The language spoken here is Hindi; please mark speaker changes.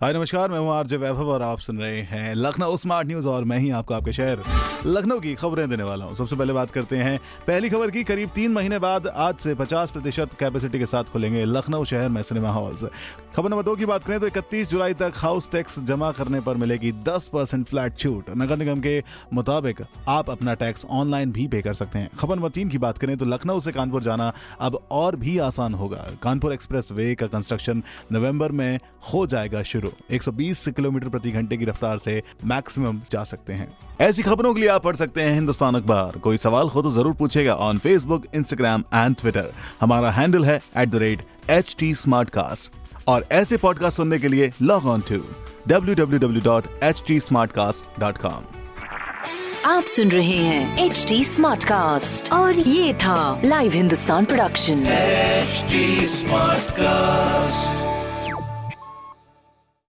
Speaker 1: हाय, नमस्कार, मैं हूँ आरजे वैभव और आप सुन रहे हैं लखनऊ स्मार्ट न्यूज़ और मैं ही आपको आपके शहर लखनऊ की खबरें देने वाला हूँ। सबसे पहले बात करते हैं, पहली खबर की, करीब तीन महीने बाद आज से 50 प्रतिशत कैपेसिटी के साथ खुलेंगे लखनऊ शहर में सिनेमा हॉल्स खबर नंबर दो की बात करें तो 31 जुलाई तक हाउस टैक्स जमा करने पर मिलेगी 10 परसेंट फ्लैट छूट। नगर निगम के मुताबिक आप अपना टैक्स ऑनलाइन भी पे कर सकते हैं। खबर नंबर तीन की बात करें तो लखनऊ से कानपुर जाना अब और भी आसान होगा। कानपुर एक्सप्रेस वे का कंस्ट्रक्शन नवंबर में हो जाएगा शुरू। 120 किलोमीटर प्रति घंटे की रफ्तार से मैक्सिमम जा सकते हैं। ऐसी खबरों के लिए आप पढ़ सकते हैं हिंदुस्तान अखबार। कोई सवाल हो तो ज़रूर पूछेगा on Facebook Instagram and Twitter हमारा हैंडल है at the rate H T और ऐसे पॉडकास्ट सुनने के लिए लॉग ऑन टू www.htsmartcast.com
Speaker 2: आप सुन रहे हैं एच डी स्मार्ट कास्ट और ये था live Hindustan production
Speaker 3: H smart Smartcast.